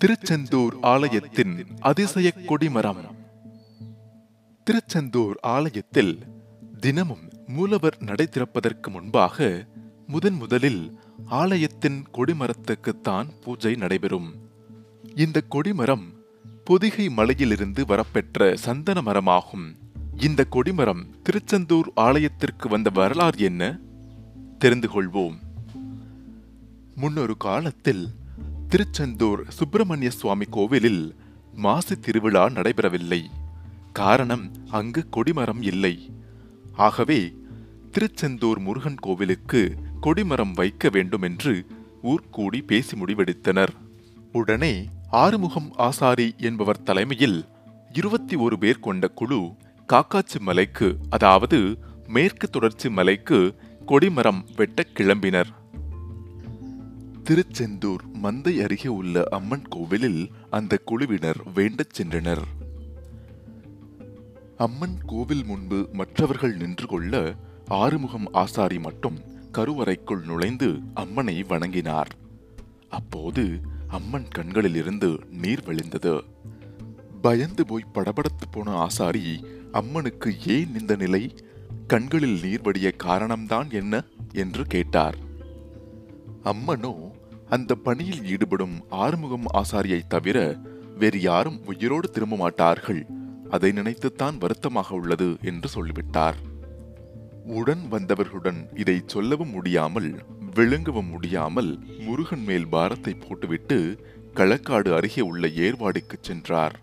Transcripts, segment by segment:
திருச்செந்தூர் ஆலயத்தின் அதிசய கொடிமரம். திருச்செந்தூர் ஆலயத்தில் தினமும் மூலவர் நடை திறப்பதற்கு முன்பாக முதன் முதலில் ஆலயத்தின் கொடிமரத்துக்குத்தான் பூஜை நடைபெறும். இந்த கொடிமரம் பொதிகை மலையிலிருந்து வரப்பெற்ற சந்தன மரமாகும். இந்த கொடிமரம் திருச்செந்தூர் ஆலயத்திற்கு வந்த வரலாறு என்ன? தெரிந்து கொள்வோம். முன்னொரு காலத்தில் திருச்செந்தூர் சுப்பிரமணிய சுவாமி கோவிலில் மாசி திருவிழா நடைபெறவில்லை. காரணம் அங்கு கொடிமரம் இல்லை. ஆகவே திருச்செந்தூர் முருகன் கோவிலுக்கு கொடிமரம் வைக்க வேண்டும் என்று ஊர்கூடி பேசி முடிவெடுத்தனர். உடனே ஆறுமுகம் ஆசாரி என்பவர் தலைமையில் இருபத்தி ஒரு பேர் கொண்ட குழு காக்காச்சி மலைக்கு அதாவது மேற்கு தொடர்ச்சி மலைக்கு கொடிமரம் வெட்டக் கிளம்பினர். திருச்செந்தூர் மந்தை அருகே உள்ள அம்மன் கோவிலில் அந்த குழுவினர் வேண்டச் சென்றனர். அம்மன் கோவில் முன்பு மற்றவர்கள் நின்று கொள்ள ஆறுமுகம் ஆசாரி மட்டும் கருவறைக்குள் நுழைந்து அம்மனை வணங்கினார். அப்போது அம்மன் கண்களிலிருந்து நீர் வழிந்தது பயந்து போய் படபடத்து போன ஆசாரி அம்மனுக்கு ஏன் இந்த நிலை? கண்களில் நீர் வடிய காரணம்தான் என்ன? என்று கேட்டார். அம்மனோ அந்த பணியில் ஈடுபடும் ஆறுமுகம் ஆசாரியை தவிர வேறு யாரும் உயிரோடு திரும்ப மாட்டார்கள். அதை நினைத்துத்தான் வருத்தமாக உள்ளது என்று சொல்லிவிட்டார். உடன் வந்தவர்களுடன் இதை சொல்லவும் முடியாமல் விழுங்கவும் முடியாமல் முருகன் மேல் பாரத்தை போட்டுவிட்டு களக்காடு அருகே உள்ள ஏர்வாடிக்கு சென்றார்.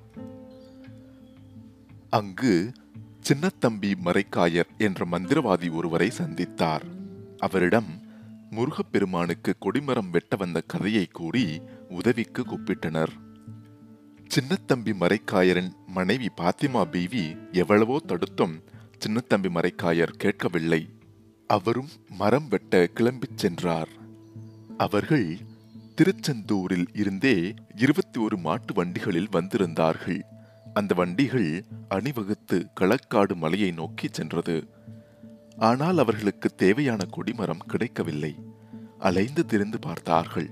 அங்கு சின்னத்தம்பி மறைக்காயர் என்ற மந்திரவாதி ஒருவரை சந்தித்தார். அவரிடம் முருகப்பெருமானுக்கு கொடிமரம் வெட்ட வந்த கதையை கூறி உதவிக்கு கூப்பிட்டனர். சின்னத்தம்பி மறைக்காயரின் மனைவி பாத்திமா பீவி எவ்வளவோ தடுத்தும் சின்னத்தம்பி மறைக்காயர் கேட்கவில்லை. அவரும் மரம் வெட்ட கிளம்பிச் சென்றார். அவர்கள் திருச்செந்தூரில் இருந்தே இருபத்தி ஒரு மாட்டு வண்டிகளில் வந்திருந்தார்கள். அந்த வண்டிகள் அணிவகுத்து களக்காடு மலையை நோக்கி சென்றது. ஆனால் அவர்களுக்கு தேவையான கொடிமரம் கிடைக்கவில்லை. அலைந்து திரிந்து பார்த்தார்கள்.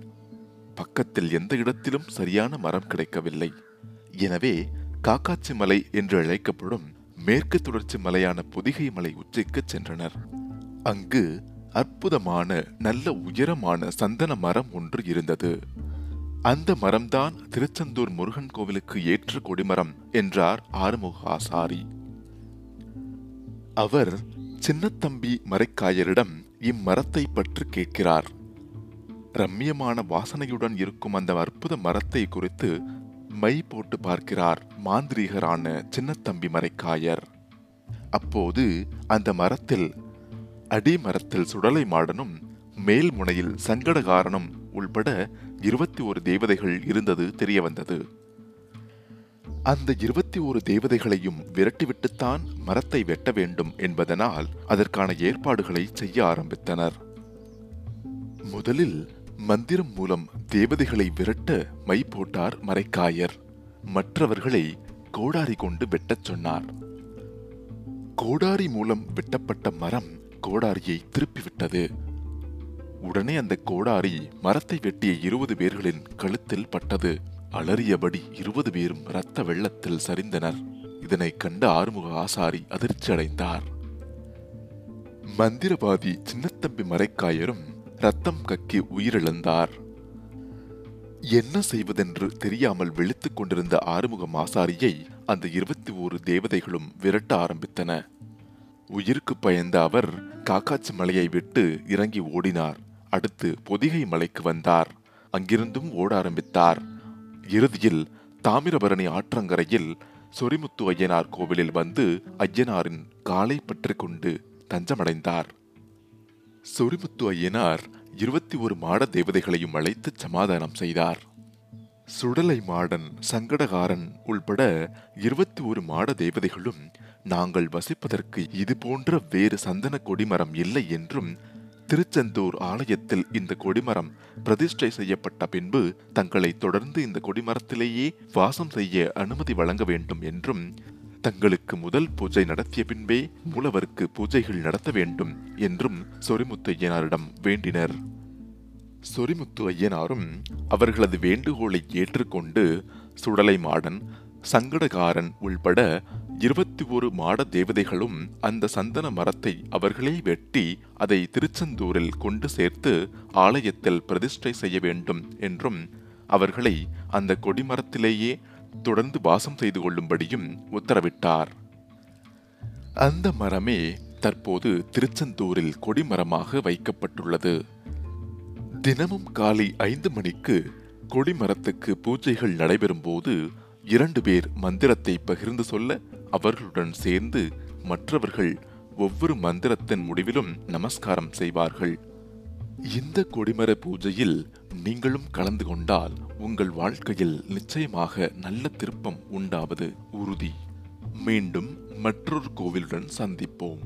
பக்கத்தில் எந்த இடத்திலும் சரியான மரம் கிடைக்கவில்லை. எனவே காக்காச்சி மலை என்று அழைக்கப்படும் மேற்கு தொடர்ச்சி மலையான பொதிகை மலை உச்சிக்கு சென்றனர். அங்கு அற்புதமான நல்ல உயரமான சந்தன மரம் ஒன்று இருந்தது. அந்த மரம்தான் திருச்செந்தூர் முருகன் கோவிலுக்கு ஏற்ற கொடிமரம் என்றார் ஆறுமுக ஆசாரி அவர் சின்னத்தம்பி மரைக்காயரிடம் இம்மரத்தை பற்றி கேட்கிறார். ரம்மியமான வாசனையுடன் இருக்கும் அந்த அற்புத மரத்தை குறித்து மை போட்டு பார்க்கிறார் மாந்திரீகரான சின்னத்தம்பி மரைக்காயர். அப்போது அந்த மரத்தில் அடிமரத்தில் சுடலை மாடனும் மேல் முனையில் சங்கடகாரனும் உள்பட இருபத்தி ஒரு தேவதைகள் இருந்தது தெரிய வந்தது அந்த இருபத்தி ஒரு தேவதைகளையும் விரட்டிவிட்டுத்தான் மரத்தை வெட்ட வேண்டும் என்பதனால் அதற்கான ஏற்பாடுகளை செய்ய ஆரம்பித்தனர். முதலில் மந்திரம் மூலம் தேவதைகளை விரட்ட மை போட்டார் மறைக்காயர் மற்றவர்களை கோடாரி கொண்டு வெட்டச் சொன்னார். கோடாரி மூலம் வெட்டப்பட்ட மரம் கோடாரியை திருப்பிவிட்டது. உடனே அந்த கோடாரி மரத்தை வெட்டிய இருபது பேர்களின் கழுத்தில் பட்டது. அலறியபடி இருபது பேரும் இரத்த வெள்ளத்தில் சரிந்தனர். இதனை கண்ட ஆறுமுக ஆசாரி அதிர்ச்சி அடைந்தார். மந்திரவாதி சின்னத்தம்பி மறைக்காயரும் ரத்தம் கக்கி உயிரிழந்தார். என்ன செய்வதென்று தெரியாமல் விழித்துக் கொண்டிருந்த ஆறுமுகம் ஆசாரியை அந்த இருபத்தி ஓரு தேவதைகளும் விரட்ட ஆரம்பித்தன. உயிருக்கு பயந்த அவர் காக்காச்சி மலையை விட்டு இறங்கி ஓடினார். அடுத்து பொதிகை மலைக்கு வந்தார். அங்கிருந்தும் ஓட ஆரம்பித்தார். இறுதியில் தாமிரபரணி ஆற்றங்கரையில் சொரிமுத்து ஐயனார் கோவிலில் வந்து ஐயனாரின் காலை பற்றிக் கொண்டு தஞ்சமடைந்தார். சொரிமுத்து ஐயனார் இருபத்தி ஒரு மாட தேவதைகளையும் அழைத்து சமாதானம் செய்தார். சுடலை மாடன் சங்கடகாரன் உள்பட இருபத்தி ஒரு மாட தேவதைகளும் நாங்கள் வசிப்பதற்கு இது போன்ற வேறு சந்தன கொடிமரம் இல்லை என்றும் திருச்செந்தூர் ஆலயத்தில் இந்த கொடிமரம் பிரதிஷ்டை செய்யப்பட்ட பின்பு தங்களை தொடர்ந்து இந்த கொடிமரத்திலேயே வாசம் செய்ய அனுமதி வழங்க வேண்டும் என்றும் தங்களுக்கு முதல் பூஜை நடத்திய பின்பே மூலவருக்கு பூஜைகள் நடத்த வேண்டும் என்றும் சொரிமுத்தையனாரிடம் வேண்டினர். சொரிமுத்து ஐயனாரும் அவர்களது வேண்டுகோளை ஏற்றுக்கொண்டு சுடலை மாடன் சங்கடகாரன் உள்பட இருபத்தி ஒரு மாட தேவதைகளும் அந்த சந்தன மரத்தை அவர்களே வெட்டி அதை திருச்செந்தூரில் கொண்டு சேர்த்து ஆலயத்தில் பிரதிஷ்டை செய்ய வேண்டும் என்றும் அவர்களை அந்த கொடிமரத்திலேயே தொடர்ந்து வாசம் செய்து கொள்ளும்படியும் உத்தரவிட்டார். அந்த மரமே தற்போது திருச்செந்தூரில் கொடிமரமாக வைக்கப்பட்டுள்ளது. தினமும் காலை ஐந்து மணிக்கு கொடிமரத்துக்கு பூஜைகள் நடைபெறும் போது இரண்டு பேர் மந்திரத்தை பகிர்ந்து சொல்ல அவர்களுடன் சேர்ந்து மற்றவர்கள் ஒவ்வொரு மந்திரத்தின் முடிவிலும் நமஸ்காரம் செய்வார்கள். இந்த கொடிமர பூஜையில் நீங்களும் கலந்து கொண்டால் உங்கள் வாழ்க்கையில் நிச்சயமாக நல்ல திருப்பம் உண்டாவது உறுதி. மீண்டும் மற்றொரு கோவிலுடன் சந்திப்போம்.